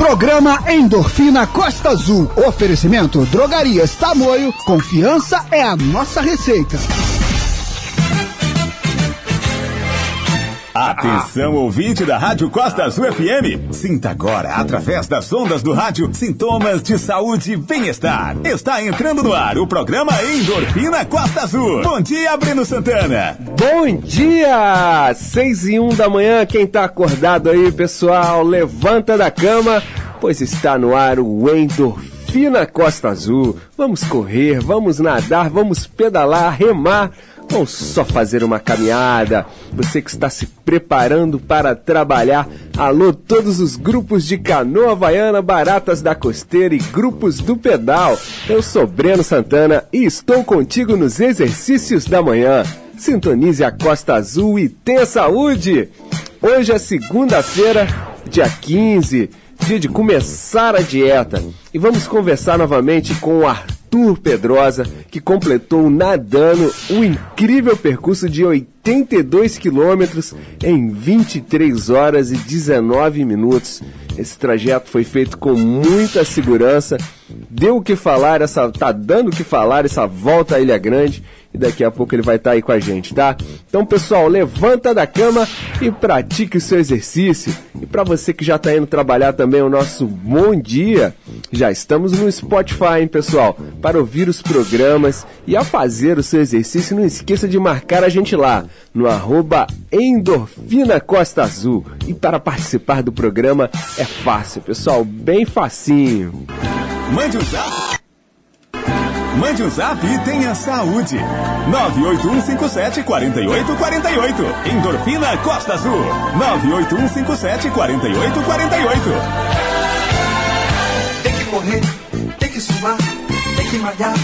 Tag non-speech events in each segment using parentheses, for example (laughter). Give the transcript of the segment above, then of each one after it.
Programa Endorfina Costa Azul. Oferecimento Drogarias Tamoio. Confiança é a nossa receita. Atenção, ouvinte da Rádio Costa Azul FM. Sinta agora, através das ondas do rádio, sintomas de saúde e bem-estar. Está entrando no ar o programa Endorfina Costa Azul. Bom dia, Breno Santana. Bom dia! Seis e um da manhã, quem tá acordado aí, pessoal, levanta da cama, pois está no ar o Endorfina Costa Azul. Vamos correr, vamos nadar, vamos pedalar, remar ou só fazer uma caminhada. Você que está se preparando para trabalhar. Alô, todos os grupos de canoa havaiana, baratas da costeira e grupos do pedal. Eu sou Breno Santana e estou contigo nos exercícios da manhã. Sintonize a Costa Azul e tenha saúde! Hoje é segunda-feira, dia 15, dia de começar a dieta. E vamos conversar novamente com o Arthur Pedrosa, que completou nadando um incrível percurso de 82 quilômetros em 23 horas e 19 minutos. Esse trajeto foi feito com muita segurança, deu o que falar, essa, tá dando o que falar essa volta à Ilha Grande e daqui a pouco ele vai estar tá aí com a gente, tá? Então, pessoal, levanta da cama e pratique o seu exercício. E para você que já está indo trabalhar também, o nosso bom dia. Já estamos no Spotify, hein, pessoal? Para ouvir os programas e ao fazer o seu exercício, não esqueça de marcar a gente lá no arroba Endorfina Costa Azul. E para participar do programa é fácil, pessoal, bem facinho. Mande um zap Mande um zap e tenha saúde. 98157 4848. Endorfina Costa Azul. 98157 4848. Tem que correr, tem que suar, tem que malhar.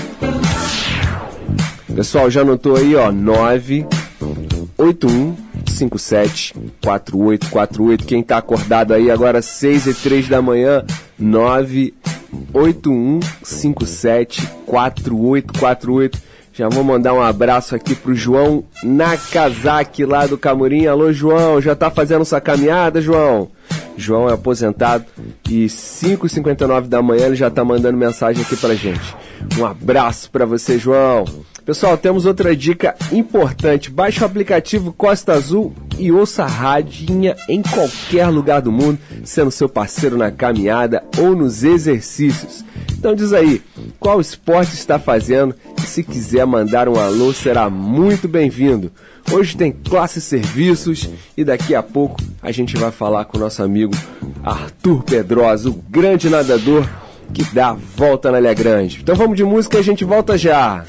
Pessoal, já anotou aí, ó, 98157 4848. Quem tá acordado aí agora 6 e 3 da manhã, 9 81574848. Já vou mandar um abraço aqui pro João Nakazaki lá do Camurim. Alô, João, já tá fazendo sua caminhada, João? João é aposentado e 5h59 da manhã ele já tá mandando mensagem aqui pra gente. Um abraço para você, João. Pessoal, temos outra dica importante. Baixe o aplicativo Costa Azul e ouça a radinha em qualquer lugar do mundo, sendo seu parceiro na caminhada ou nos exercícios. Então diz aí, qual esporte está fazendo? Se quiser mandar um alô, será muito bem-vindo. Hoje tem classe serviços e daqui a pouco a gente vai falar com o nosso amigo Arthur Pedrosa, o grande nadador que dá a volta na Ilha Grande. Então vamos de música e a gente volta já.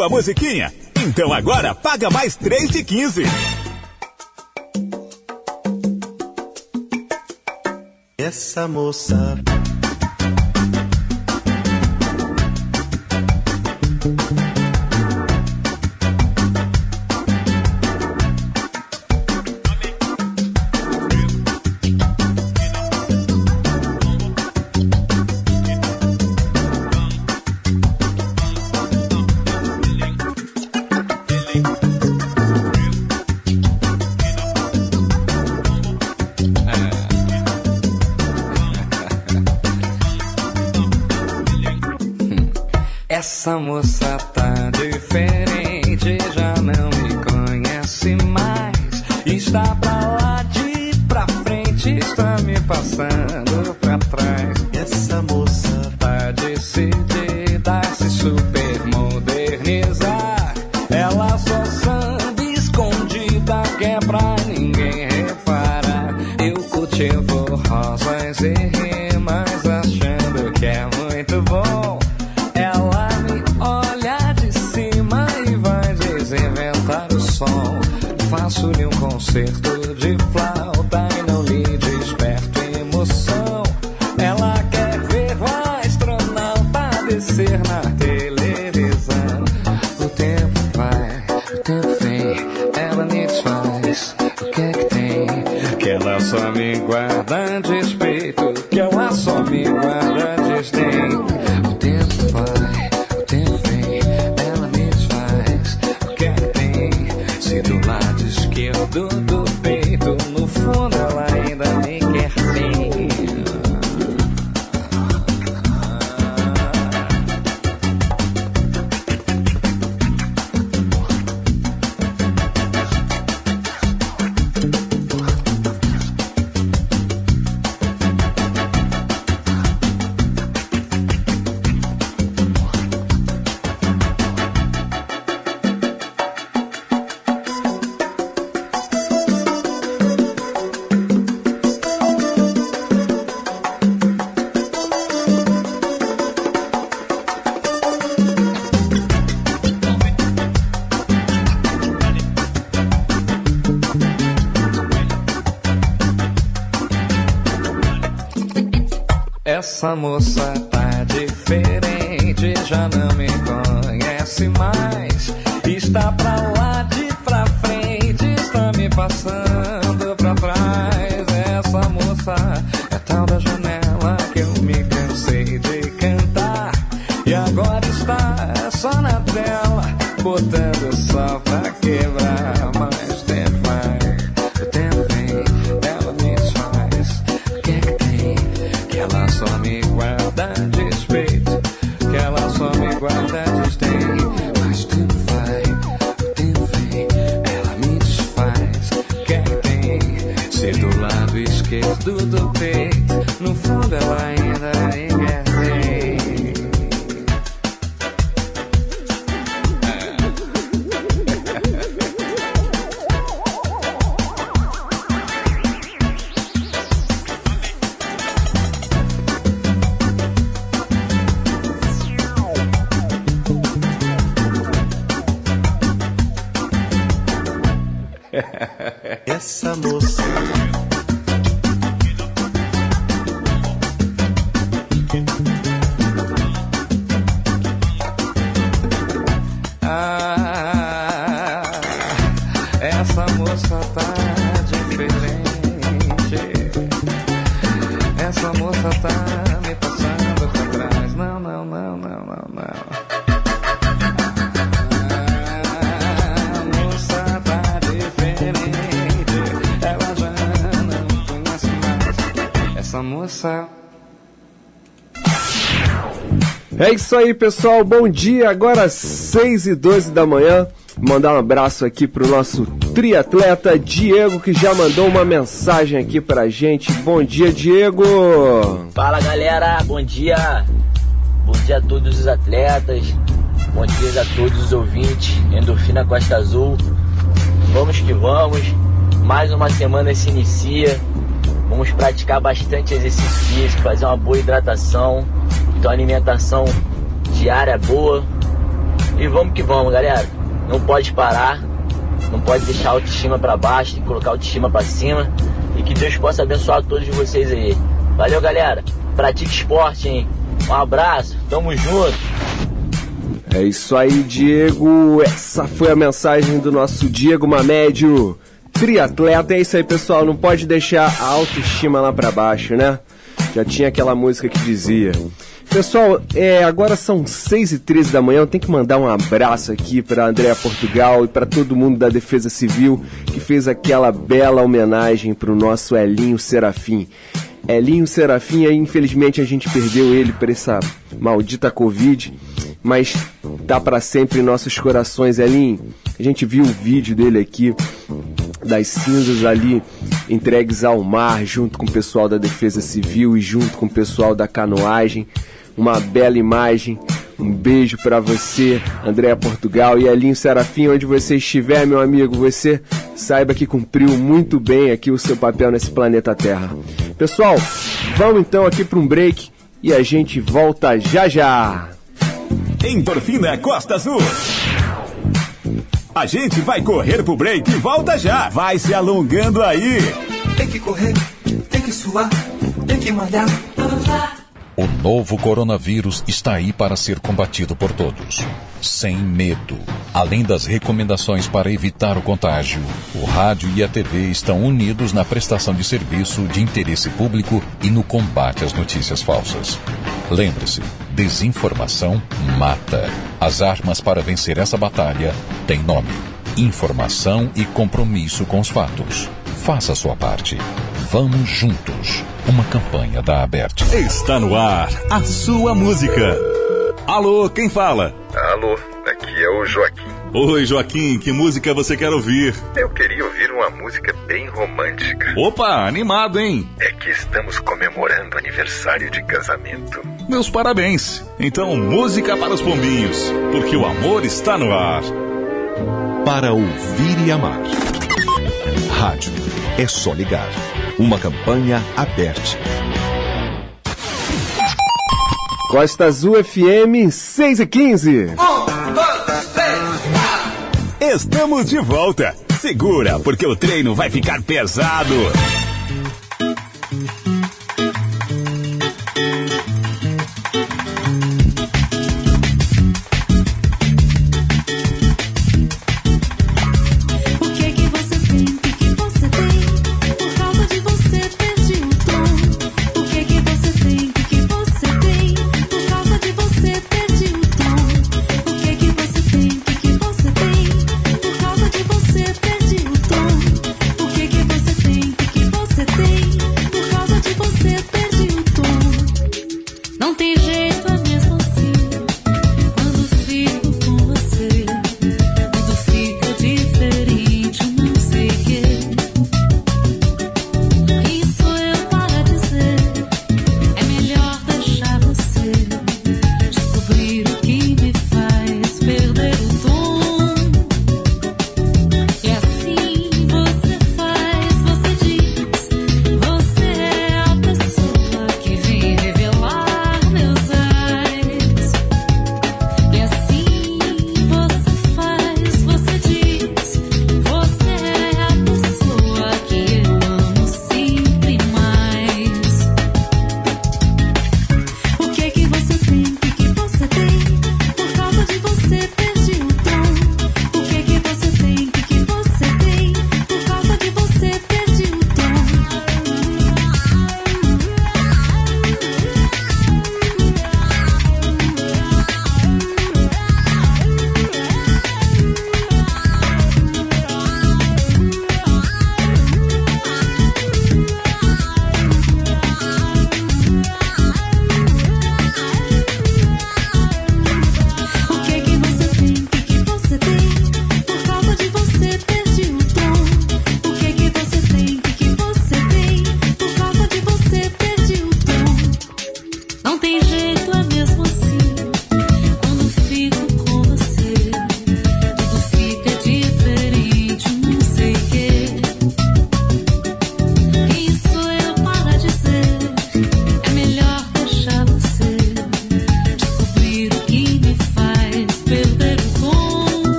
Curtiu a musiquinha? Então agora paga mais 3 de 15. Essa moça mas achando que é muito bom. Ela me olha de cima e vai desinventar o som. Faço-lhe um concerto de flauta. that you stand. É isso aí, pessoal. Bom dia. Agora 6 e 12 da manhã. Mandar um abraço aqui pro nosso triatleta Diego, que já mandou uma mensagem aqui pra gente. Bom dia, Diego! Fala galera, bom dia! Bom dia a todos os atletas, bom dia a todos os ouvintes, Endorfina Costa Azul. Vamos que vamos, mais uma semana se inicia. Vamos praticar bastante exercício físico, fazer uma boa hidratação, então tua alimentação diária é boa. E vamos que vamos, galera. Não pode parar, não pode deixar a autoestima para baixo, tem que colocar a autoestima para cima. E que Deus possa abençoar todos vocês aí. Valeu, galera. Pratique esporte, hein? Um abraço, tamo junto. É isso aí, Diego. Essa foi a mensagem do nosso Diego Mamédio, triatleta. É isso aí, pessoal. Não pode deixar a autoestima lá para baixo, né? Já tinha aquela música que dizia. Pessoal, é, agora são 6 e 13 da manhã. Eu tenho que mandar um abraço aqui para Andréa Portugal e para todo mundo da Defesa Civil que fez aquela bela homenagem para o nosso Elinho Serafim. Elinho Serafim, infelizmente a gente perdeu ele por essa maldita Covid, mas tá para sempre em nossos corações, Elinho. A gente viu o vídeo dele aqui das cinzas ali entregues ao mar, junto com o pessoal da Defesa Civil e junto com o pessoal da canoagem. Uma bela imagem. Um beijo para você, Andréa Portugal e Elinho Serafim, onde você estiver, meu amigo, você saiba que cumpriu muito bem aqui o seu papel nesse planeta Terra. Pessoal, vamos então aqui para um break e a gente volta já já. Endorfina Costa Azul. A gente vai correr pro break e volta já. Vai se alongando aí. Tem que correr, tem que suar, tem que malhar. O novo coronavírus está aí para ser combatido por todos. Sem medo. Além das recomendações para evitar o contágio, o rádio e a TV estão unidos na prestação de serviço de interesse público e no combate às notícias falsas. Lembre-se, desinformação mata. As armas para vencer essa batalha têm nome: informação e compromisso com os fatos. Faça a sua parte. Vamos juntos. Uma campanha da Aberte. Está no ar a sua música. Alô, quem fala? Alô, aqui é o Joaquim. Oi, Joaquim, que música você quer ouvir? Eu queria ouvir uma música bem romântica. Opa, animado, hein? É que estamos comemorando aniversário de casamento. Meus parabéns. Então, música para os pombinhos, porque o amor está no ar. Para ouvir e amar. Rádio. É só ligar. Uma campanha aberta. Costa Azul FM 6 e 15. Estamos de volta. Segura, porque o treino vai ficar pesado.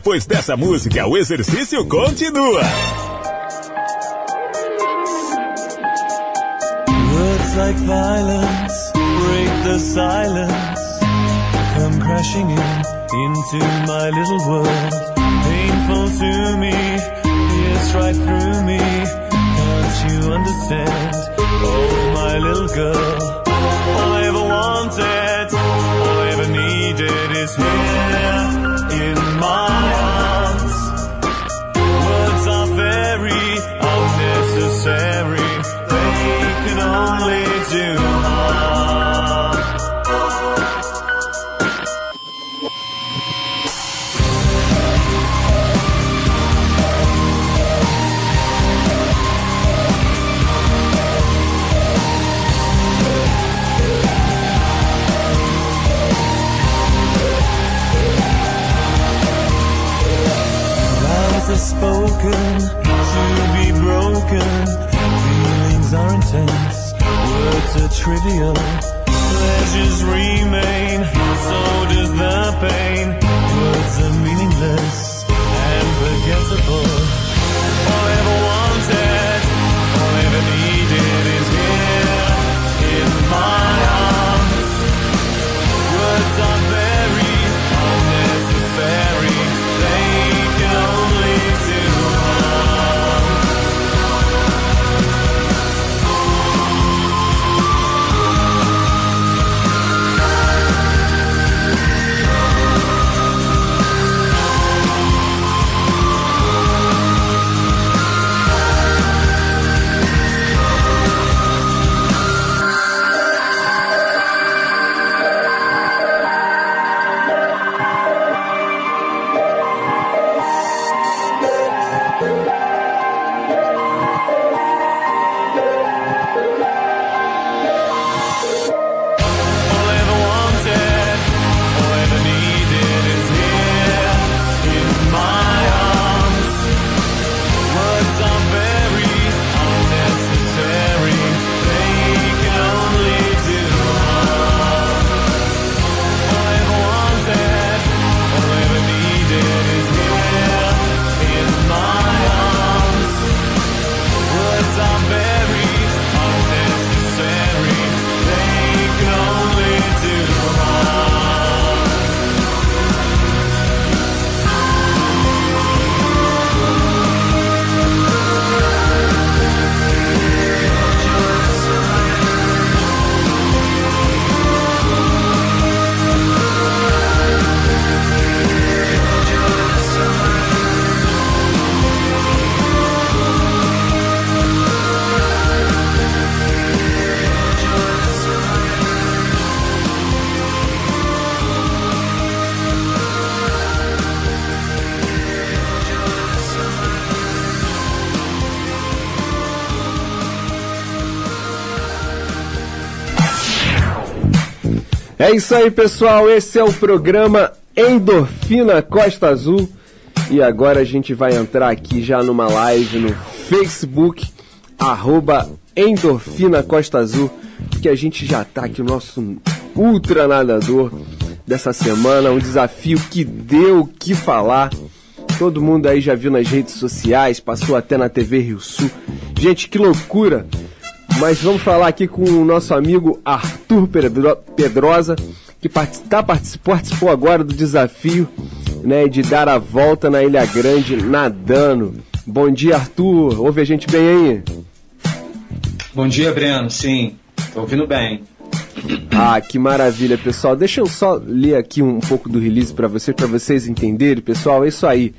Depois dessa música, o exercício continua. Words like violence break the silence. Come crashing in into my little world. Painful to me, pierce right through me. Can't you understand? Oh, my little girl. All I ever wanted, all I ever needed is here in my spoken to be broken. Feelings are intense, words are trivial. Pleasures remain, so does the pain. Words are meaningless and forgettable. É isso aí, pessoal. Esse é o programa Endorfina Costa Azul. E agora a gente vai entrar aqui já numa live no Facebook, arroba Endorfina Costa Azul, porque a gente já tá aqui, o nosso ultra nadador dessa semana, um desafio que deu o que falar. Todo mundo aí já viu nas redes sociais, passou até na TV Rio Sul. Gente, que loucura! Mas vamos falar aqui com o nosso amigo Arthur Pedro- Pedrosa, que tá participou, participou agora do desafio né, de dar a volta na Ilha Grande nadando. Bom dia, Arthur. Ouve a gente bem aí? Bom dia, Breno. Sim, tô ouvindo bem. Ah, que maravilha, pessoal. Deixa eu só ler aqui um pouco do release para vocês, para vocês entenderem, pessoal. É isso aí.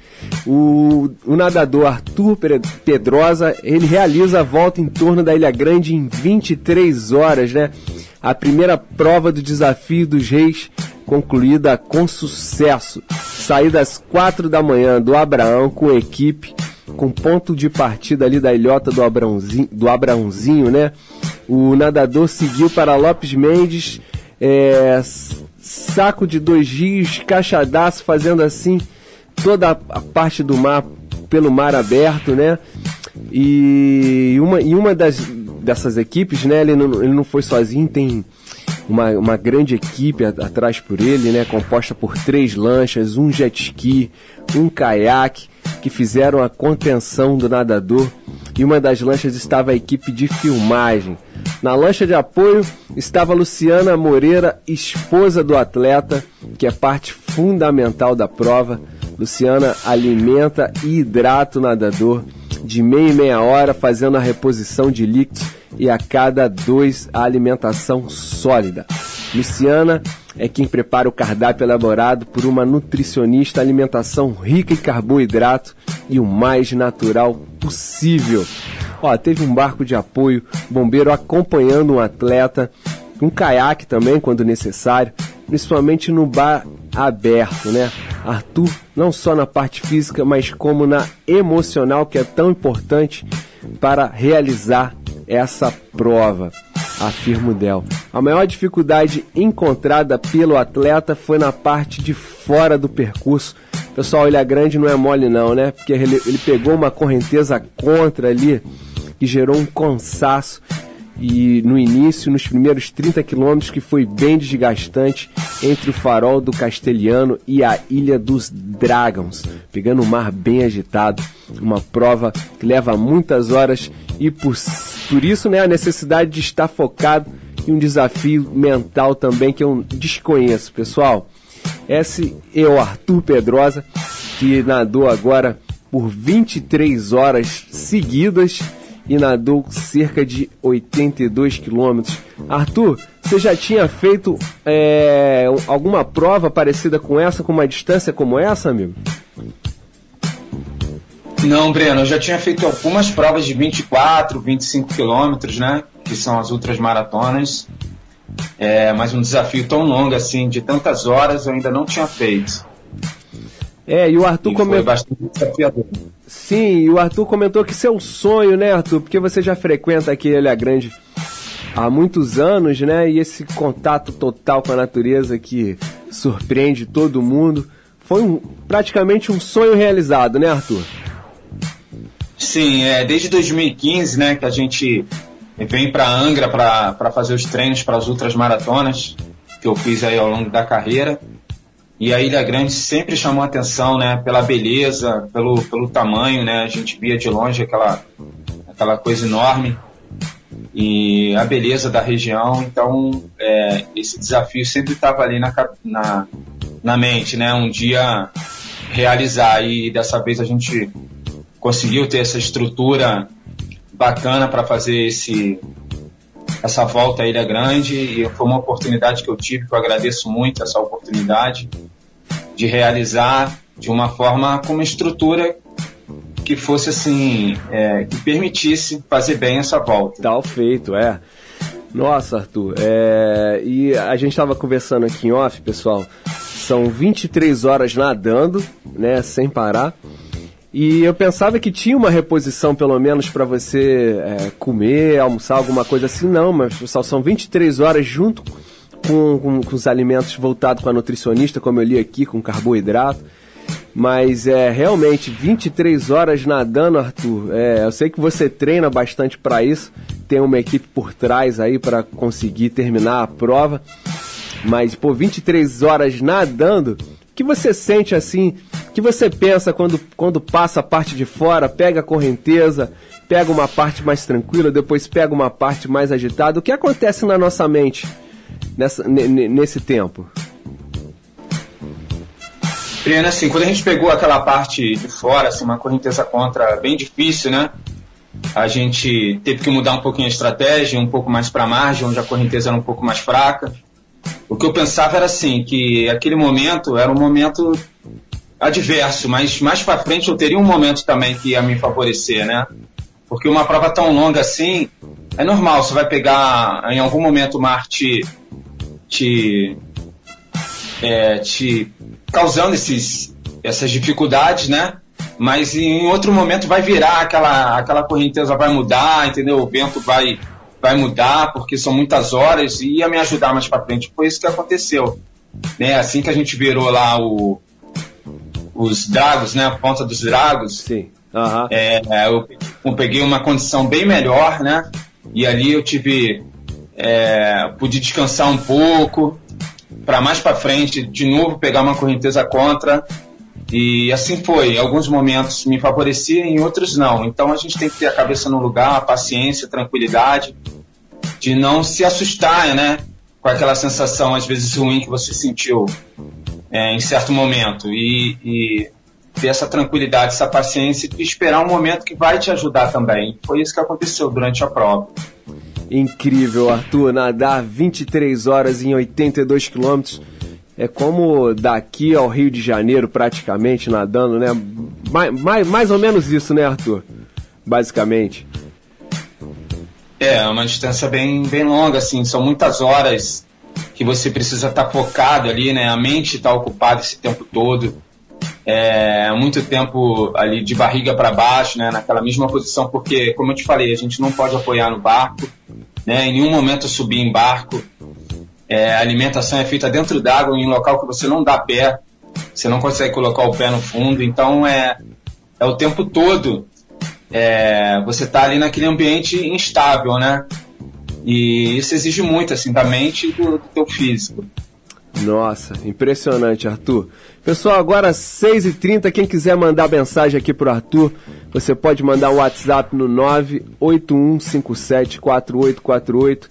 O, o nadador Arthur Pe- Pedrosa, ele realiza a volta em torno da Ilha Grande em 23 horas, né? A primeira prova do desafio dos reis concluída com sucesso. Saída às 4 da manhã do Abraão com equipe, com ponto de partida ali da ilhota do Abraãozinho, do Abraãozinho né? O nadador seguiu para Lopes Mendes, é, saco de dois rios, caixadaço, fazendo assim toda a parte do mar pelo mar aberto, né? E uma, e uma das, dessas equipes, né? Ele não, ele não foi sozinho, tem uma, uma grande equipe atrás por ele, né, composta por três lanchas, um jet ski, um caiaque, que fizeram a contenção do nadador e uma das lanchas estava a equipe de filmagem. Na lancha de apoio estava Luciana Moreira, esposa do atleta, que é parte fundamental da prova. Luciana alimenta e hidrata o nadador de meia em meia hora, fazendo a reposição de líquidos e a cada dois a alimentação sólida. Luciana é quem prepara o cardápio elaborado por uma nutricionista, alimentação rica em carboidrato e o mais natural possível. Ó, teve um barco de apoio, bombeiro acompanhando um atleta, um caiaque também quando necessário, principalmente no bar aberto, né? Arthur, não só na parte física, mas como na emocional, que é tão importante para realizar essa prova, afirma o Del. A maior dificuldade encontrada pelo atleta foi na parte de fora do percurso. Pessoal, Ilha Grande não é mole não, né? Porque ele, ele pegou uma correnteza contra ali que gerou um cansaço e no início, nos primeiros 30 quilômetros, que foi bem desgastante entre o farol do Castelhano e a Ilha dos Dragons, pegando o mar bem agitado, uma prova que leva muitas horas e por, por isso né, a necessidade de estar focado e um desafio mental também que eu desconheço, pessoal. Esse é o Arthur Pedrosa, que nadou agora por 23 horas seguidas e nadou cerca de 82 quilômetros. Arthur, você já tinha feito é, alguma prova parecida com essa, com uma distância como essa, amigo? Não, Breno, eu já tinha feito algumas provas de 24, 25 quilômetros, né? Que são as outras maratonas. É, mas um desafio tão longo assim, de tantas horas, eu ainda não tinha feito. É, e o Arthur comentou. Sim, e o Arthur comentou que seu sonho, né, Arthur? Porque você já frequenta aqui Ilha Grande há muitos anos, né? E esse contato total com a natureza que surpreende todo mundo. Foi um- praticamente um sonho realizado, né, Arthur? Sim, é, desde 2015, né, que a gente vem para Angra para fazer os treinos para as outras maratonas que eu fiz aí ao longo da carreira. E a Ilha Grande sempre chamou atenção, né, pela beleza, pelo, pelo tamanho, né, a gente via de longe aquela, aquela coisa enorme e a beleza da região. Então, é, esse desafio sempre estava ali na, na, na mente, né, um dia realizar. E dessa vez a gente conseguiu ter essa estrutura bacana para fazer esse essa volta à Ilha Grande e foi uma oportunidade que eu tive que eu agradeço muito essa oportunidade de realizar de uma forma com uma estrutura que fosse assim é, que permitisse fazer bem essa volta. Tal feito, é. Nossa, Arthur, é... e a gente estava conversando aqui em off, pessoal. São 23 horas nadando, né, sem parar. E eu pensava que tinha uma reposição, pelo menos, para você é, comer, almoçar, alguma coisa assim. Não, mas, pessoal, são 23 horas junto com, com, com os alimentos voltados com a nutricionista, como eu li aqui, com carboidrato. Mas é realmente 23 horas nadando, Arthur. É, eu sei que você treina bastante para isso, tem uma equipe por trás aí para conseguir terminar a prova. Mas, pô, 23 horas nadando, que você sente assim? Que você pensa quando, quando passa a parte de fora, pega a correnteza, pega uma parte mais tranquila, depois pega uma parte mais agitada? O que acontece na nossa mente nessa, ne- ne- nesse tempo? Primeiro, assim, quando a gente pegou aquela parte de fora, assim, uma correnteza contra bem difícil, né? A gente teve que mudar um pouquinho a estratégia, um pouco mais para a margem, onde a correnteza era um pouco mais fraca. O que eu pensava era assim, que aquele momento era um momento adverso, mas mais para frente eu teria um momento também que ia me favorecer, né? Porque uma prova tão longa assim, é normal, você vai pegar em algum momento o mar te, te, é, te causando esses, essas dificuldades, né? Mas em outro momento vai virar aquela, aquela correnteza vai mudar, entendeu? O vento vai, vai mudar, porque são muitas horas e ia me ajudar mais para frente. Foi isso que aconteceu. Né? Assim que a gente virou lá o, os dragos, né? A ponta dos dragos. Sim. É, eu, eu peguei uma condição bem melhor, né? E ali eu tive é, pude descansar um pouco, para mais para frente, de novo pegar uma correnteza contra. E assim foi. Em alguns momentos me favorecia, em outros não. Então a gente tem que ter a cabeça no lugar, a paciência, a tranquilidade, de não se assustar, né? Com aquela sensação, às vezes, ruim que você sentiu é, em certo momento. E, e ter essa tranquilidade, essa paciência e esperar um momento que vai te ajudar também. Foi isso que aconteceu durante a prova. Incrível, Arthur, nadar 23 horas em 82 quilômetros. É como daqui ao Rio de Janeiro, praticamente, nadando, né? Mais, mais, mais ou menos isso, né, Arthur? Basicamente. É, uma distância bem, bem longa, assim, são muitas horas que você precisa estar focado ali, né? A mente está ocupada esse tempo todo. É, muito tempo ali de barriga para baixo, né? Naquela mesma posição, porque, como eu te falei, a gente não pode apoiar no barco, né? Em nenhum momento subir em barco. É, a alimentação é feita dentro d'água, em um local que você não dá pé, você não consegue colocar o pé no fundo, então é, é o tempo todo é, você tá ali naquele ambiente instável, né? E isso exige muito, assim, da mente e do, do teu físico. Nossa, impressionante, Arthur. Pessoal, agora 6h30, quem quiser mandar mensagem aqui pro Arthur, você pode mandar um WhatsApp no 981574848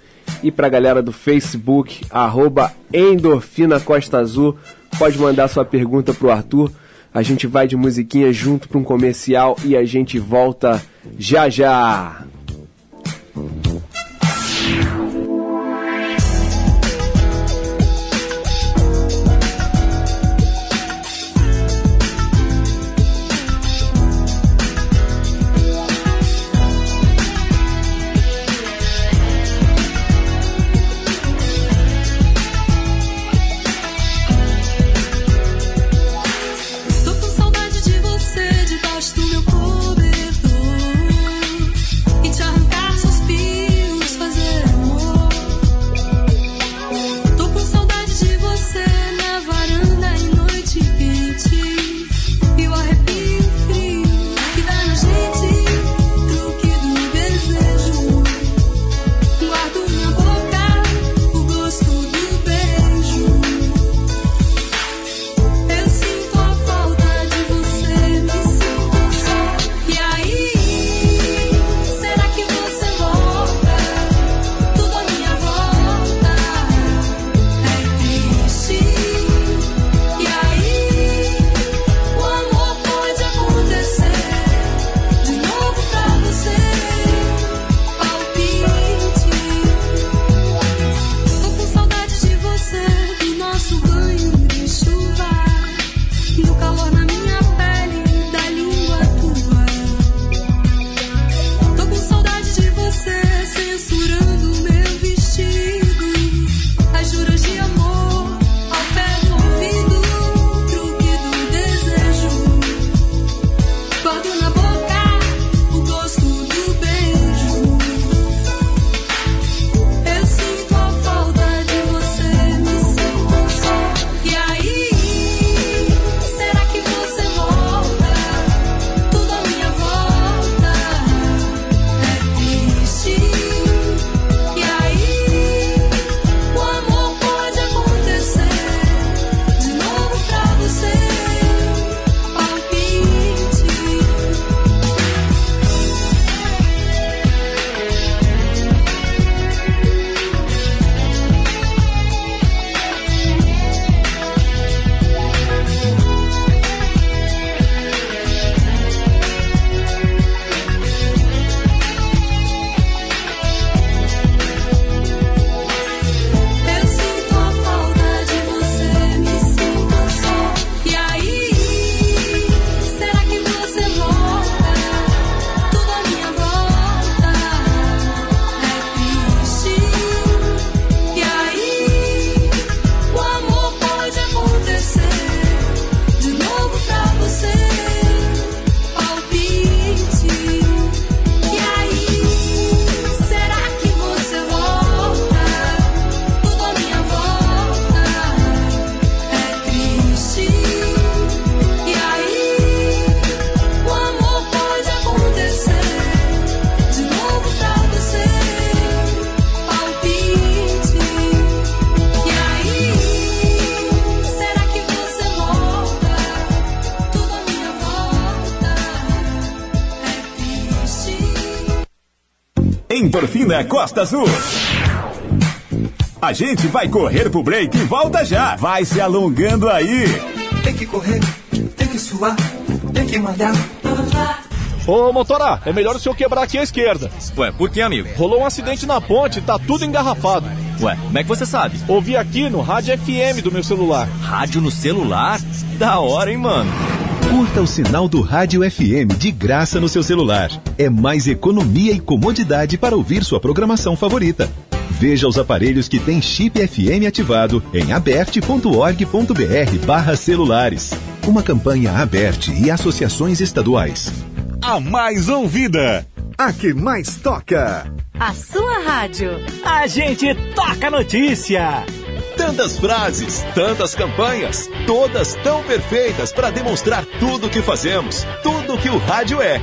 e pra galera do Facebook, arroba Endorfina Costa Azul, pode mandar sua pergunta pro Arthur. A gente vai de musiquinha junto para um comercial e a gente volta já já. Tô Endorfina Costa Azul. A gente vai correr pro break e volta já. Vai se alongando aí. Tem que correr, tem que suar, tem que malhar. Ô, motora, é melhor o senhor quebrar aqui à esquerda. Ué, por que, amigo? Rolou um acidente na ponte, tá tudo engarrafado. Ué, como é que você sabe? Ouvi aqui no rádio FM do meu celular. Rádio no celular? Da hora, hein, mano? Curta o sinal do Rádio FM de graça no seu celular. É mais economia e comodidade para ouvir sua programação favorita. Veja os aparelhos que têm chip FM ativado em aberte.org.br barra celulares. Uma campanha aberte e associações estaduais. A mais ouvida. A que mais toca. A sua rádio. A gente toca notícia. Tantas frases, tantas campanhas, todas tão perfeitas para demonstrar tudo o que fazemos, tudo o que o rádio é.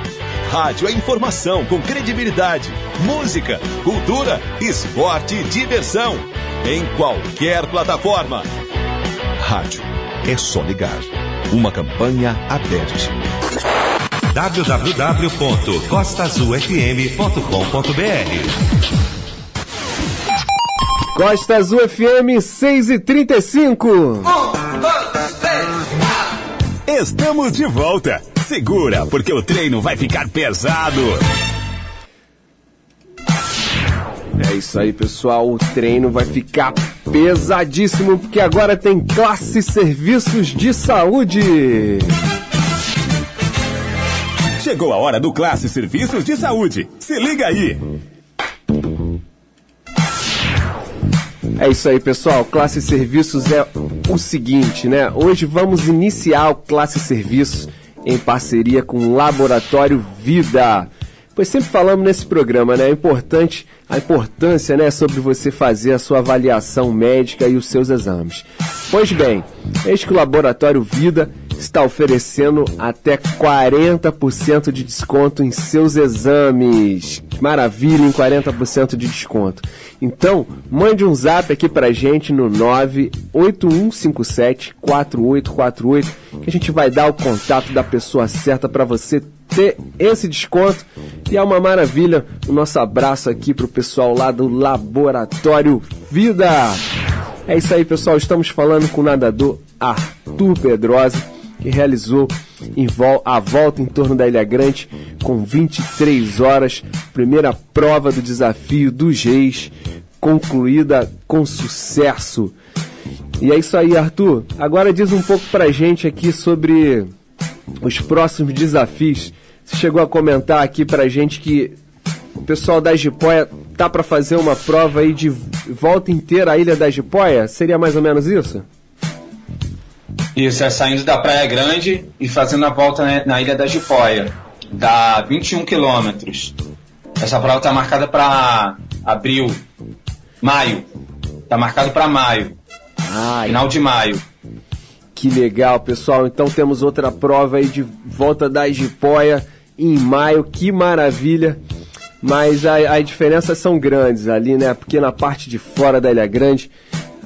Rádio é informação com credibilidade, música, cultura, esporte e diversão. Em qualquer plataforma. Rádio é só ligar. Uma campanha aberta. www.costazulfm.com.br Costa Azul FM 6 e 35. Estamos de volta. Segura, porque o treino vai ficar pesado. É isso aí, pessoal. O treino vai ficar pesadíssimo, porque agora tem classe serviços de saúde. Chegou a hora do Classe Serviços de Saúde. Se liga aí. É isso aí, pessoal. Classe Serviços é o seguinte, né? Hoje vamos iniciar o Classe Serviços em parceria com o Laboratório Vida. Pois sempre falamos nesse programa, né? É importante a importância, né, sobre você fazer a sua avaliação médica e os seus exames. Pois bem, eis que o Laboratório Vida está oferecendo até 40% de desconto em seus exames. Maravilha, em 40% de desconto. Então, mande um zap aqui pra gente no 981574848 que a gente vai dar o contato da pessoa certa para você ter esse desconto. E é uma maravilha. O nosso abraço aqui pro pessoal lá do Laboratório Vida. É isso aí, pessoal. Estamos falando com o nadador Arthur Pedrosa, que realizou vol- a volta em torno da Ilha Grande com 23 horas. Primeira prova do desafio dos Reis, concluída com sucesso. E é isso aí, Arthur. Agora diz um pouco pra gente aqui sobre os próximos desafios. Você chegou a comentar aqui pra gente que o pessoal da Jipoia tá pra fazer uma prova aí de volta inteira à Ilha da Jipoia? Seria mais ou menos isso? Isso, é saindo da Praia Grande e fazendo a volta na Ilha da Jipoia. Dá 21 quilômetros. Essa prova está marcada para abril, maio. Está marcado para maio. Final de maio. Que legal, pessoal. Então temos outra prova aí de volta da Jipoia em maio. Que maravilha. Mas as diferenças são grandes ali, né? Porque na parte de fora da Ilha Grande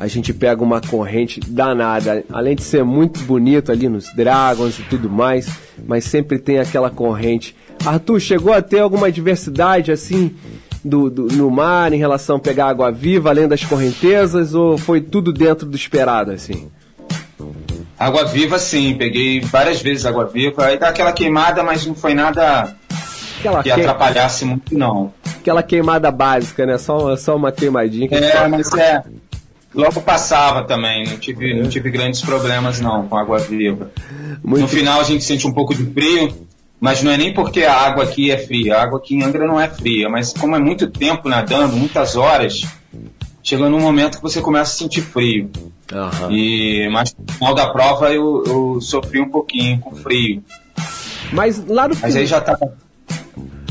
a gente pega uma corrente danada. Além de ser muito bonito ali nos Dragons e tudo mais, mas sempre tem aquela corrente. Arthur, chegou a ter alguma diversidade assim do, do- no mar em relação a pegar água viva, além das correntezas, ou foi tudo dentro do esperado, assim? Água viva, sim. Peguei várias vezes água viva. Aí dá aquela queimada, mas não foi nada Aquela que atrapalhasse muito, não. Aquela queimada básica, né? Só, só uma queimadinha. Que É, mas é. Logo passava também, não tive, não tive grandes problemas não com água viva. No final a gente sente um pouco de frio, mas não é nem porque a água aqui é fria. A água aqui em Angra não é fria, mas como é muito tempo nadando, muitas horas, chega num momento que você começa a sentir frio. E mas no final da prova eu, eu sofri um pouquinho com frio. Mas lá no Mas aí já tá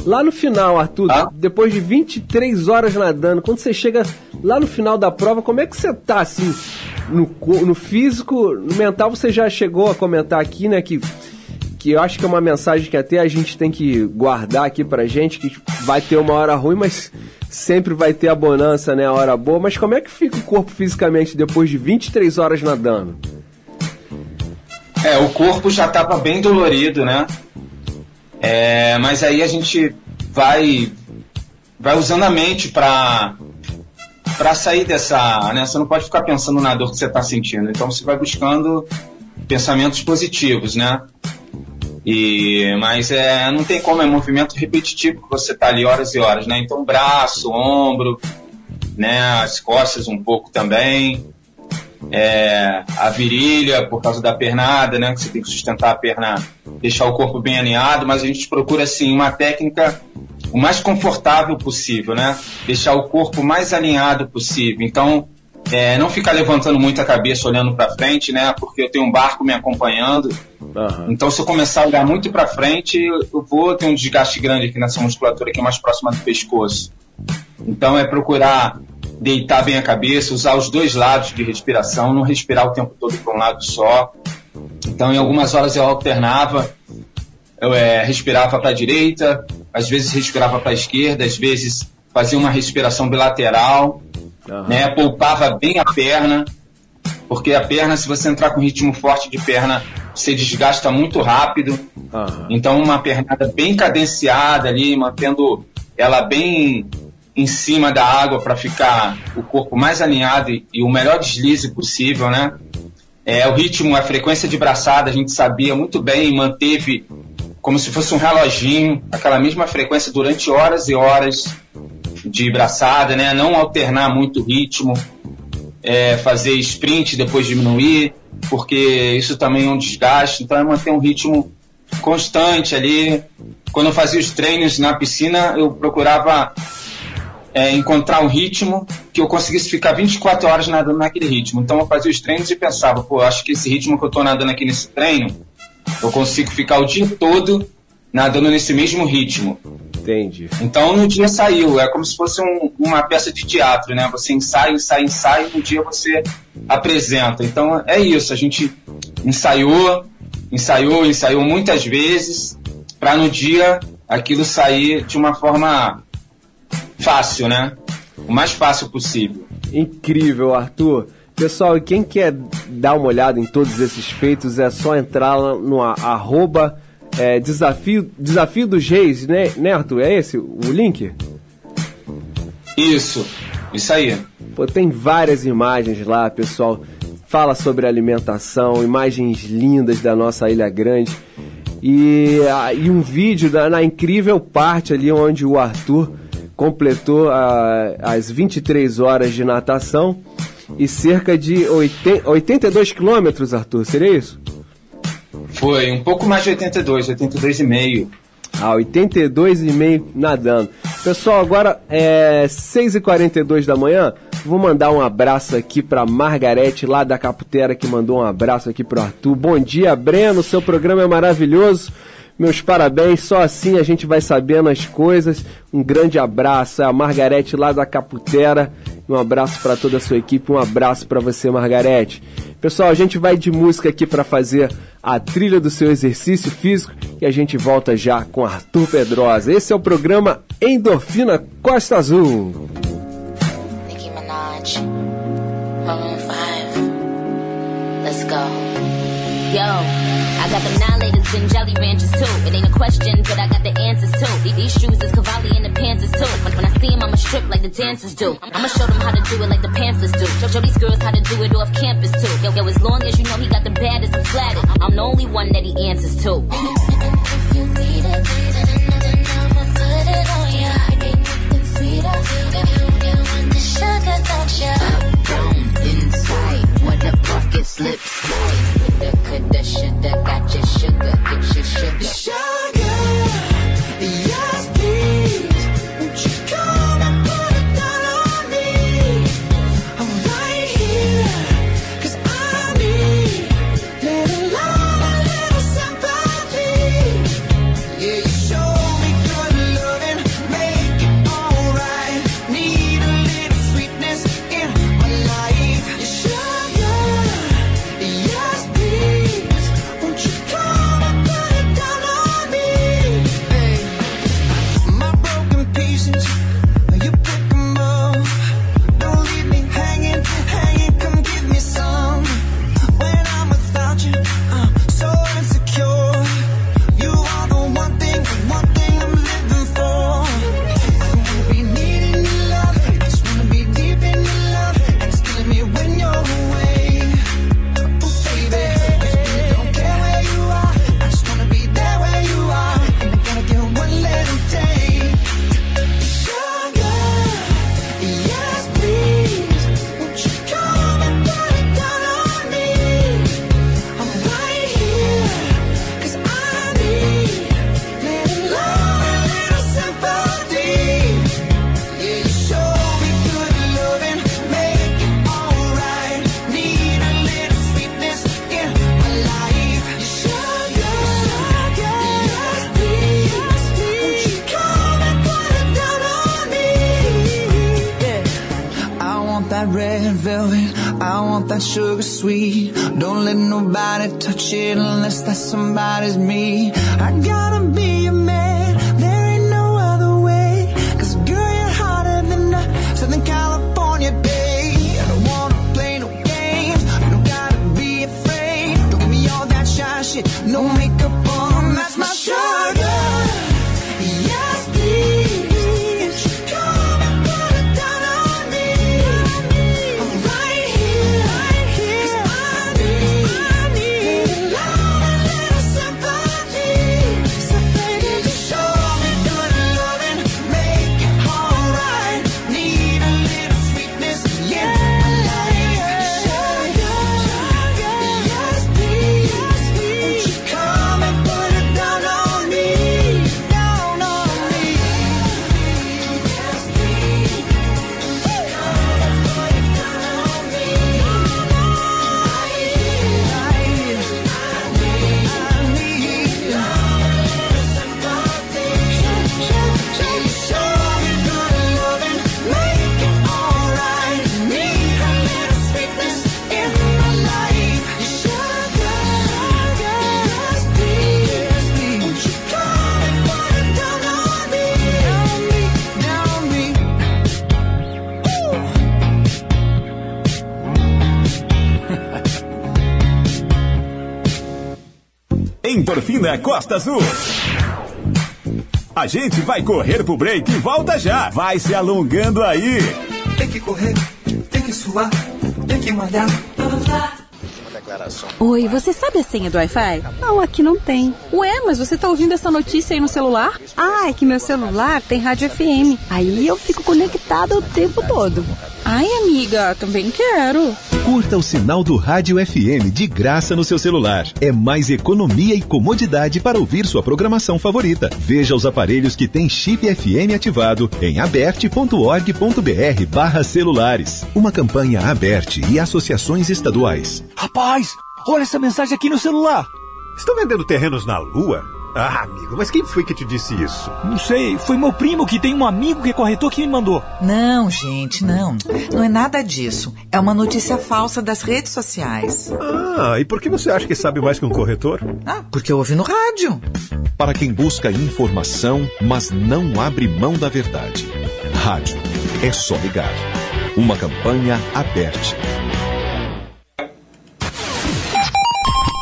Lá no final, Arthur, depois de 23 horas nadando, quando você chega lá no final da prova, como é que você tá assim? No, no físico, no mental, você já chegou a comentar aqui, né? Que, que eu acho que é uma mensagem que até a gente tem que guardar aqui pra gente, que vai ter uma hora ruim, mas sempre vai ter a bonança, né? A hora boa. Mas como é que fica o corpo fisicamente depois de 23 horas nadando? É, o corpo já estava bem dolorido, né? É, mas aí a gente vai vai usando a mente para para sair dessa, né? Você não pode ficar pensando na dor que você está sentindo. Então você vai buscando pensamentos positivos, né? E mas é não tem como é movimento repetitivo que você tá ali horas e horas, né? Então braço, ombro, né? As costas um pouco também. É, a virilha por causa da pernada, né? Que você tem que sustentar a perna, deixar o corpo bem alinhado, mas a gente procura assim uma técnica o mais confortável possível, né? Deixar o corpo mais alinhado possível. Então, é, não ficar levantando muito a cabeça olhando para frente, né? Porque eu tenho um barco me acompanhando. Então, se eu começar a olhar muito para frente, eu vou ter um desgaste grande aqui nessa musculatura que é mais próxima do pescoço. Então, é procurar deitar bem a cabeça, usar os dois lados de respiração, não respirar o tempo todo para um lado só. Então, em algumas horas eu alternava, eu é, respirava para a direita, às vezes respirava para a esquerda, às vezes fazia uma respiração bilateral, né? Poupava bem a perna, porque a perna, se você entrar com ritmo forte de perna, você desgasta muito rápido. Então, uma pernada bem cadenciada ali, mantendo ela bem em cima da água para ficar o corpo mais alinhado e, e o melhor deslize possível, né? É, o ritmo, a frequência de braçada, a gente sabia muito bem, manteve como se fosse um reloginho, aquela mesma frequência durante horas e horas de braçada, né? Não alternar muito o ritmo, é, fazer sprint depois diminuir, porque isso também é um desgaste. Então é manter um ritmo constante ali. Quando eu fazia os treinos na piscina, eu procurava é, encontrar um ritmo que eu conseguisse ficar 24 horas nadando naquele ritmo. Então eu fazia os treinos e pensava, pô, acho que esse ritmo que eu tô nadando aqui nesse treino, eu consigo ficar o dia todo nadando nesse mesmo ritmo. Entendi. Então no dia saiu, é como se fosse um- uma peça de teatro, né? Você ensaia, ensaia, ensaia e no dia você apresenta. Então é isso, a gente ensaiou, ensaiou, ensaiou muitas vezes para no dia aquilo sair de uma forma fácil, né? O mais fácil possível. Incrível, Arthur. Pessoal, e quem quer dar uma olhada em todos esses feitos é só entrar lá no arroba é, desafio, desafio dos Reis, né, né, Arthur? É esse o link? Isso, isso aí. Pô, tem várias imagens lá, pessoal. Fala sobre alimentação, imagens lindas da nossa Ilha Grande. E, ah, e um vídeo da, na incrível parte ali onde o Arthur completou ah, as 23 horas de natação e cerca de 80, 82 quilômetros, Arthur, seria isso? Foi um pouco mais de 82, 82,5. Ah, 82,5 nadando. Pessoal, agora é 6h42 da manhã. Vou mandar um abraço aqui pra Margarete lá da Caputera que mandou um abraço aqui pro Arthur. Bom dia, Breno. Seu programa é maravilhoso. Meus parabéns, só assim a gente vai sabendo as coisas. Um grande abraço, é a Margarete lá da Caputera. Um abraço para toda a sua equipe, um abraço para você, Margarete. Pessoal, a gente vai de música aqui para fazer a trilha do seu exercício físico e a gente volta já com Arthur Pedrosa. Esse é o programa Endorfina Costa Azul. Nicki Minaj, Maroon 5. Let's go. Yo, I got the annihilators and jelly ranchers too. It ain't a question, but I got the answers too. These- These shoes is Cavalli and the pants is too. When, when I see them, I'ma strip like the dancers do. I'ma show them how to do it like the Panthers do. Show, show these girls how to do it off campus too. Yo, yo, as long as you know he got the baddest, I'm flattered. I'm the only one that he answers to. (laughs) If you need it, I'ma put it on ya. Anything sweeter, you, you, you want the sugar, don't ya? The bucket slips. Coulda, coulda, shoulda, got your sugar, get your sugar. Sugar, Endorfina Costa Azul. A gente vai correr pro break e volta já. Vai se alongando aí. Tem que correr, tem que suar, tem que malhar. Oi, você sabe a senha do Wi-Fi? Não, aqui não tem. Ué, mas você tá ouvindo essa notícia aí no celular? Ah, é que meu celular tem rádio FM. Aí eu fico conectada o tempo todo. Ai, amiga, também quero. Curta o sinal do Rádio FM de graça no seu celular. É mais economia e comodidade para ouvir sua programação favorita. Veja os aparelhos que têm chip FM ativado em aberte.org.br barra celulares. Uma campanha aberte e associações estaduais. Rapaz, olha essa mensagem aqui no celular. Estão vendendo terrenos na Lua? Ah, amigo, mas quem foi que te disse isso? Não sei, foi meu primo que tem um amigo que é corretor que me mandou. Não, gente, não. Não é nada disso. É uma notícia falsa das redes sociais. Ah, e por que você acha que sabe mais que um corretor? Ah, porque eu ouvi no rádio. Para quem busca informação, mas não abre mão da verdade. Rádio. É só ligar. Uma campanha aberta.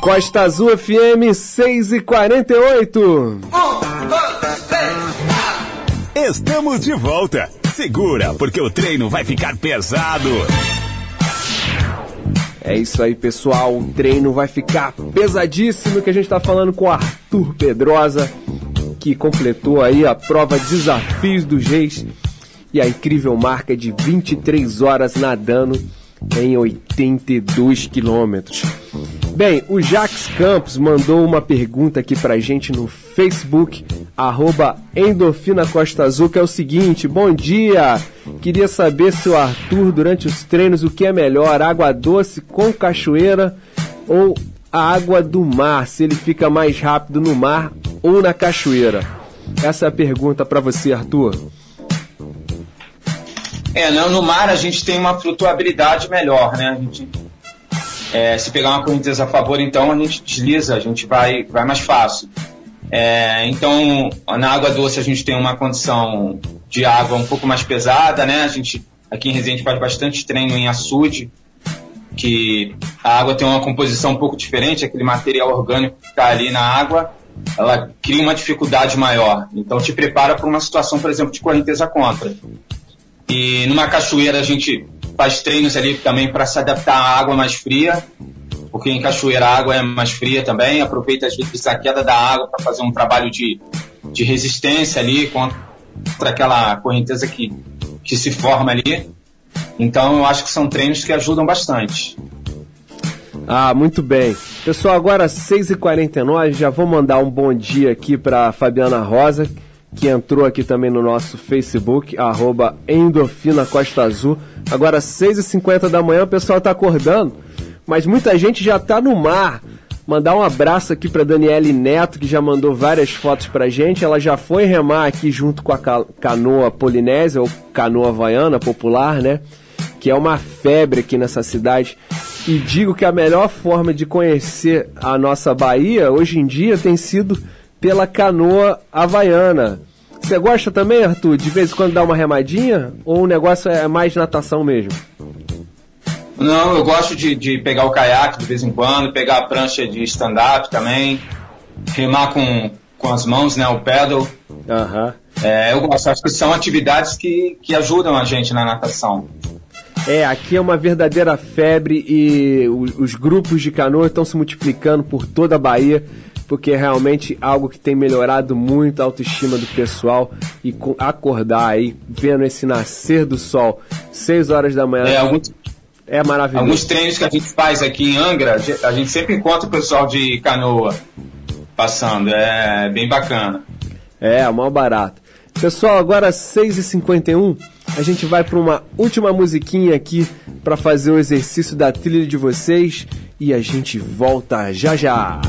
Costa Azul FM 6 e 48. Estamos de volta. Segura, porque o treino vai ficar pesado. É isso aí, pessoal. O treino vai ficar pesadíssimo que a gente tá falando com o Arthur Pedrosa, que completou aí a prova Desafios dos Reis e a incrível marca de 23 horas nadando em 82 quilômetros. Bem, o Jax Campos mandou uma pergunta aqui pra gente no Facebook, arroba Costa Azul, que é o seguinte, bom dia! Queria saber se o Arthur, durante os treinos, o que é melhor, água doce com cachoeira ou a água do mar, se ele fica mais rápido no mar ou na cachoeira? Essa é a pergunta pra você, Arthur. É, no mar a gente tem uma flutuabilidade melhor, né? A gente, é, se pegar uma correnteza a favor, então a gente desliza, a gente vai, vai mais fácil. É, então, na água doce a gente tem uma condição de água um pouco mais pesada, né? A gente aqui em Resende faz bastante treino em açude, que a água tem uma composição um pouco diferente, aquele material orgânico que está ali na água, ela cria uma dificuldade maior. Então, te prepara para uma situação, por exemplo, de correnteza contra. E numa cachoeira a gente faz treinos ali também para se adaptar à água mais fria, porque em cachoeira a água é mais fria também. Aproveita às vezes a queda da água para fazer um trabalho de, de resistência ali contra aquela correnteza que, que se forma ali. Então eu acho que são treinos que ajudam bastante. Ah, muito bem. Pessoal, agora 6h49, já vou mandar um bom dia aqui para Fabiana Rosa, que entrou aqui também no nosso Facebook, arroba Endorfina Costa Azul. Agora 6h50 da manhã, o pessoal tá acordando, mas muita gente já tá no mar. Mandar um abraço aqui para Daniele Neto, que já mandou várias fotos pra gente. Ela já foi remar aqui junto com a ca- canoa polinésia, ou canoa havaiana popular, né? Que é uma febre aqui nessa cidade. e digo que a melhor forma de conhecer a nossa Bahia hoje em dia tem sido pela canoa havaiana. Você gosta também, Arthur, de vez em quando dar uma remadinha? Ou o negócio é mais natação mesmo? Não, eu gosto de, de pegar o caiaque de vez em quando, pegar a prancha de stand-up também, remar com, com as mãos, né, o pedal. Aham. É, eu gosto, acho que são atividades que, que ajudam a gente na natação. É, aqui é uma verdadeira febre e o- os grupos de canoa estão se multiplicando por toda a Bahia, porque é realmente algo que tem melhorado muito a autoestima do pessoal e co- acordar aí, vendo esse nascer do sol, 6 horas da manhã. É, alguns, É maravilhoso. alguns treinos que a gente faz aqui em Angra, a gente sempre encontra o pessoal de canoa passando, é bem bacana. É, mal barato. Pessoal, agora 6h51, a gente vai para uma última musiquinha aqui para fazer o exercício da trilha de vocês e a gente volta já já.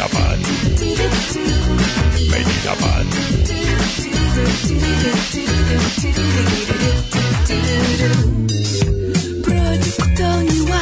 Japan. Made in Japan. 프로젝터니와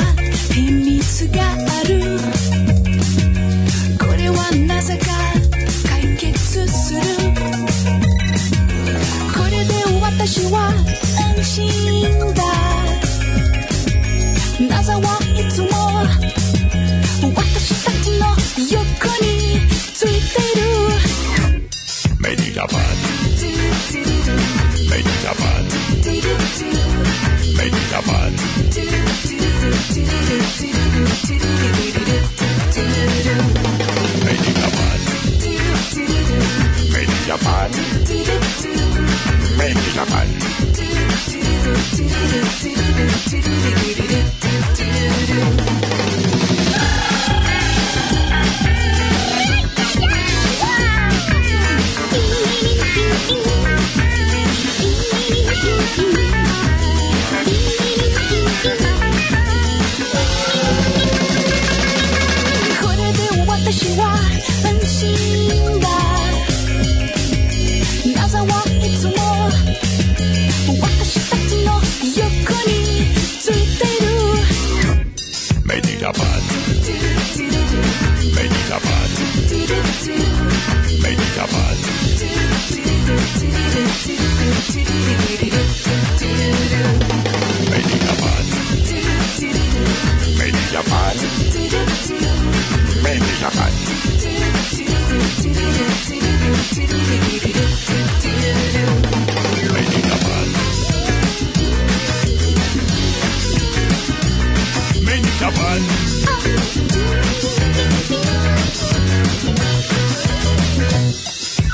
Medicapan. Medicapan. Medicapan. Medicapan. Medicapan. Medicapan. Medicapan.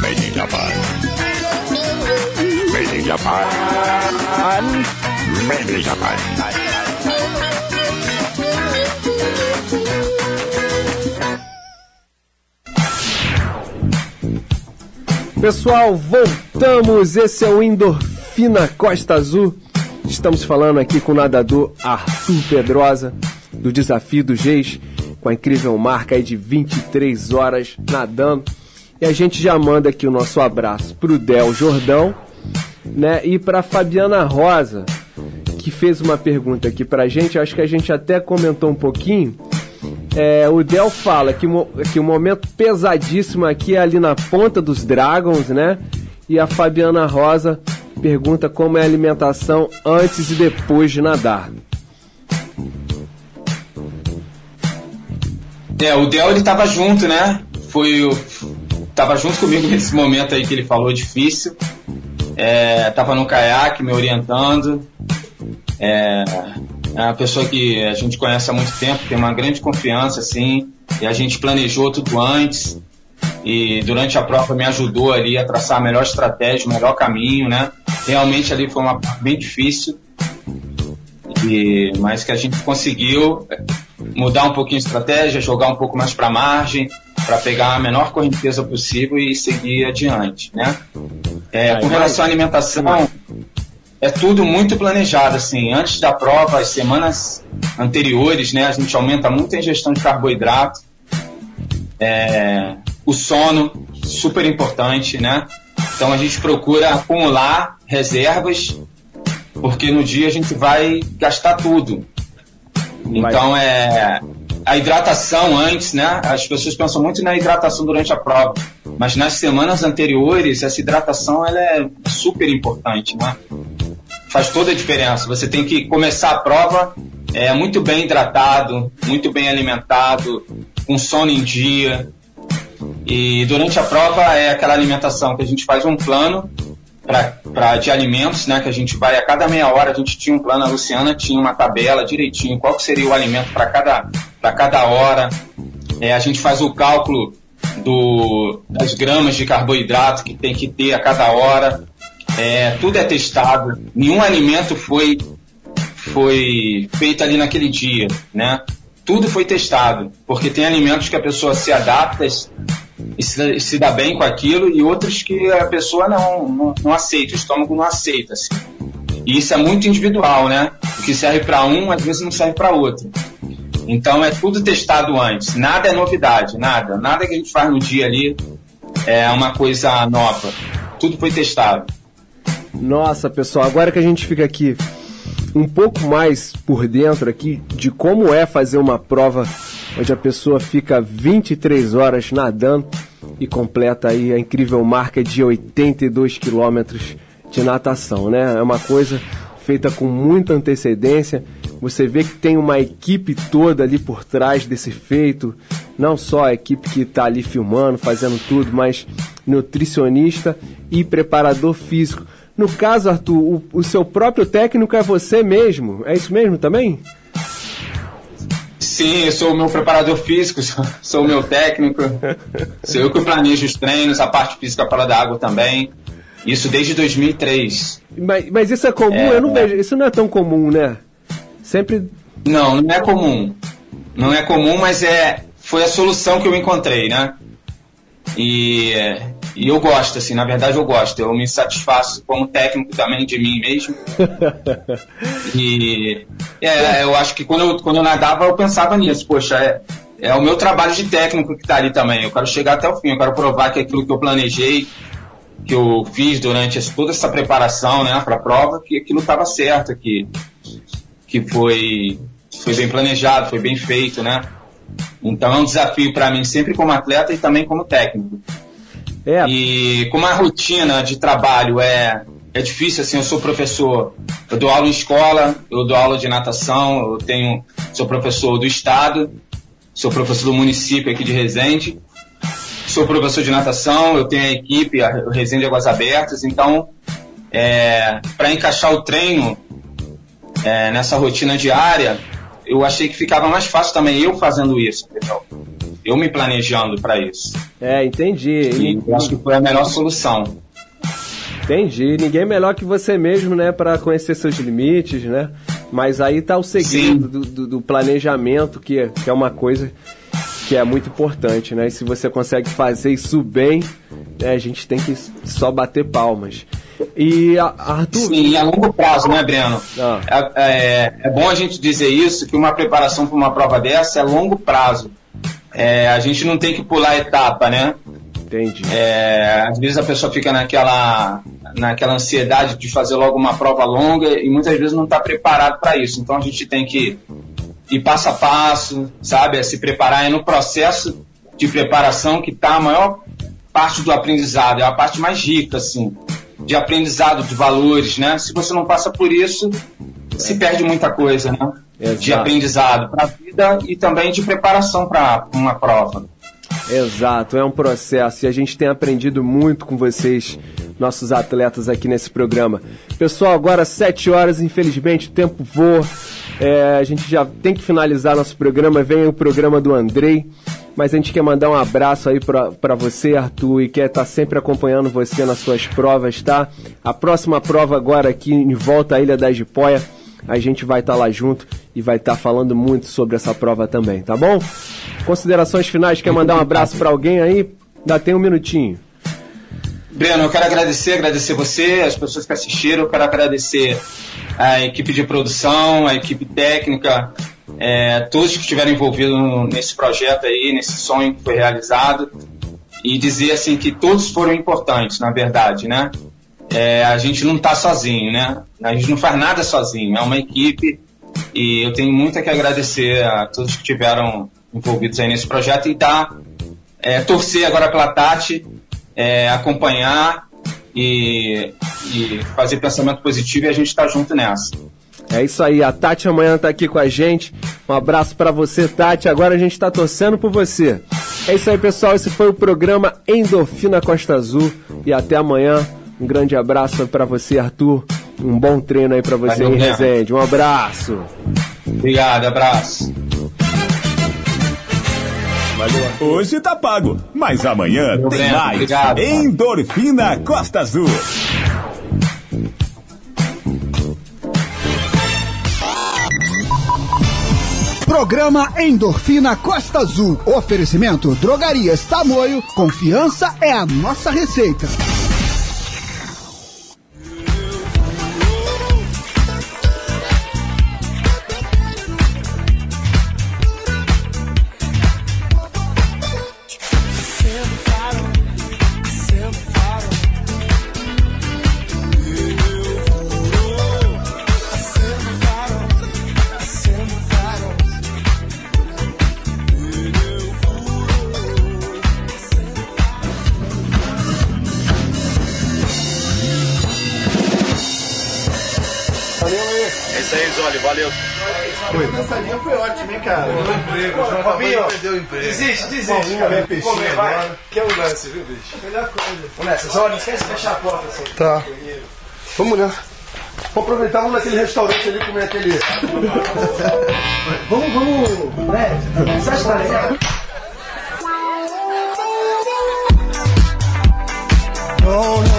Medina Pan. Japan. Made in Japan. Pessoal, voltamos. Esse é o Endorfina Costa Azul. Estamos falando aqui com o nadador Arthur Pedrosa, do Desafio do Geis, com a incrível marca de 23 horas nadando. E a gente já manda aqui o nosso abraço pro Del Jordão, né? E pra Fabiana Rosa, que fez uma pergunta aqui pra gente, acho que a gente até comentou um pouquinho, É, o Del fala que, que o momento pesadíssimo aqui é ali na ponta dos Dragons, né? E a Fabiana Rosa pergunta como é a alimentação antes e depois de nadar. É, o Del ele tava junto, né? Foi o. Tava junto comigo nesse momento aí que ele falou difícil. É, tava no caiaque me orientando. É, é uma pessoa que a gente conhece há muito tempo, tem uma grande confiança, assim. E a gente planejou tudo antes. E durante a prova me ajudou ali a traçar a melhor estratégia, o melhor caminho, né? Realmente ali foi uma bem difícil. E, mas que a gente conseguiu mudar um pouquinho a estratégia, jogar um pouco mais para margem, para pegar a menor correnteza possível e seguir adiante, né? É, com relação à alimentação, é tudo muito planejado, assim. Antes da prova, as semanas anteriores, né, a gente aumenta muito a ingestão de carboidrato, é, o sono, super importante, né? Então a gente procura acumular reservas, porque no dia a gente vai gastar tudo. Então é a hidratação antes, né? As pessoas pensam muito na hidratação durante a prova, mas nas semanas anteriores essa hidratação ela é super importante, né? Faz toda a diferença. Você tem que começar a prova é, muito bem hidratado, muito bem alimentado, com sono em dia. E durante a prova é aquela alimentação que a gente faz um plano pra, pra, de alimentos, né? Que a gente vai a cada meia hora, a gente tinha um plano, a Luciana tinha uma tabela direitinho, qual seria o alimento para cada, pra cada hora. É, a gente faz o cálculo do, das gramas de carboidrato que tem que ter a cada hora. É, tudo é testado. Nenhum alimento foi, foi feito ali naquele dia, né? Tudo foi testado, porque tem alimentos que a pessoa se adapta e se, se dá bem com aquilo e outros que a pessoa não, não, não aceita, o estômago não aceita. Assim. E isso é muito individual, né? O que serve para um, às vezes não serve para outro. Então é tudo testado antes. Nada é novidade, nada. Nada que a gente faz no dia ali é uma coisa nova. Tudo foi testado. Nossa, pessoal, agora que a gente fica aqui um pouco mais por dentro aqui de como é fazer uma prova onde a pessoa fica 23 horas nadando e completa aí a incrível marca de 82 quilômetros de natação, né? É uma coisa feita com muita antecedência. Você vê que tem uma equipe toda ali por trás desse feito, não só a equipe que está ali filmando, fazendo tudo, mas nutricionista e preparador físico. No caso, Arthur, o, o seu próprio técnico é você mesmo. É isso mesmo também? Sim, eu sou o meu preparador físico, (laughs) sou, o meu técnico. sou eu que planejo os treinos, a parte física fora da água também. Isso desde 2003. Mas, mas isso é comum? É, eu não é. vejo. Isso não é tão comum, né? Sempre. Não, não é comum. Não é comum, mas é foi a solução que eu encontrei, né? E, e eu gosto, assim, na verdade eu gosto. Eu me satisfaço como técnico também de mim mesmo. (laughs) E é, eu acho que quando eu, quando eu nadava eu pensava nisso, poxa, é, é o meu trabalho de técnico que está ali também. Eu quero chegar até o fim, eu quero provar que aquilo que eu planejei, que eu fiz durante toda essa preparação né, para a prova, que aquilo estava certo, que, que foi, foi bem planejado, foi bem feito, né? Então é um desafio para mim sempre como atleta e também como técnico. É. E como a rotina de trabalho é, é difícil, assim, eu sou professor, eu dou aula em escola, eu dou aula de natação, eu tenho, sou professor do estado, sou professor do município aqui de Resende, sou professor de natação, eu tenho a equipe, a Resende Águas Abertas, então para encaixar o treino é, nessa rotina diária, eu achei que ficava mais fácil também eu fazendo isso, entendeu? Eu me planejando para isso. É, entendi. E eu acho que foi a melhor solução. Entendi. Ninguém melhor que você mesmo, né, para conhecer seus limites, né? Mas aí tá o segredo do, do- do planejamento, que, é- que é uma coisa que é muito importante, né? E se você consegue fazer isso bem, né, a gente tem que só bater palmas. E a- Arthur. Sim, a longo prazo, né, Breno? Ah. É, é- é bom a gente dizer isso, que uma preparação para uma prova dessa é longo prazo. É, a gente não tem que pular etapa, né? Entendi. É, às vezes a pessoa fica naquela, naquela ansiedade de fazer logo uma prova longa e muitas vezes não está preparado para isso. Então a gente tem que e passo a passo, sabe? É se preparar, é no processo de preparação que está a maior parte do aprendizado, é a parte mais rica, assim, de aprendizado de valores, né? Se você não passa por isso, se perde muita coisa, né? De Exato. aprendizado para a vida e também de preparação para uma prova. Exato, é um processo e a gente tem aprendido muito com vocês, nossos atletas aqui nesse programa. Pessoal, agora 7 horas, infelizmente o tempo voa. É, a gente já tem que finalizar nosso programa, vem o programa do Andrei. Mas a gente quer mandar um abraço aí pra você, Arthur, e quer estar sempre acompanhando você nas suas provas, tá? A próxima prova agora aqui em volta à Ilha da Jipoia, a gente vai estar lá junto e vai estar falando muito sobre essa prova também, tá bom? Considerações finais, quer mandar um abraço pra alguém aí? Ainda tem um minutinho. Breno, eu quero agradecer, agradecer você, as pessoas que assistiram, eu quero agradecer a equipe de produção, a equipe técnica, é, todos que estiveram envolvidos nesse projeto aí, nesse sonho que foi realizado, e dizer assim que todos foram importantes, na verdade, né? É, a gente não está sozinho, né? A gente não faz nada sozinho, é uma equipe e eu tenho muito a que agradecer a todos que estiveram envolvidos aí nesse projeto e dar, é, torcer agora pela Tati, é, acompanhar e, e fazer pensamento positivo e a gente está junto nessa. É isso aí, a Tati amanhã tá aqui com a gente. Um abraço pra você, Tati. Agora a gente tá torcendo por você. É isso aí, pessoal. Esse foi o programa Endorfina Costa Azul. E até amanhã. Um grande abraço pra você, Arthur. Um bom treino aí pra você Valeu, em Guilherme. Resende. Um abraço. Obrigado, abraço. Hoje tá pago, mas amanhã tem mais. obrigado. Endorfina Costa Azul. Programa Endorfina Costa Azul. Oferecimento Drogarias Tamoio. Confiança é a nossa receita. Desiste, desiste, vamos Comer Comer, vai. agora. Que é o lance, viu, bicho? Melhor coisa. Ô, Nessas, olha, não esquece de fechar a porta assim. Tá. Vamos né? lá. Vamos aproveitar, vamos naquele restaurante ali comer aquele. vamos, vamos. Né? Você acha que tá legal? Oh, no. Né?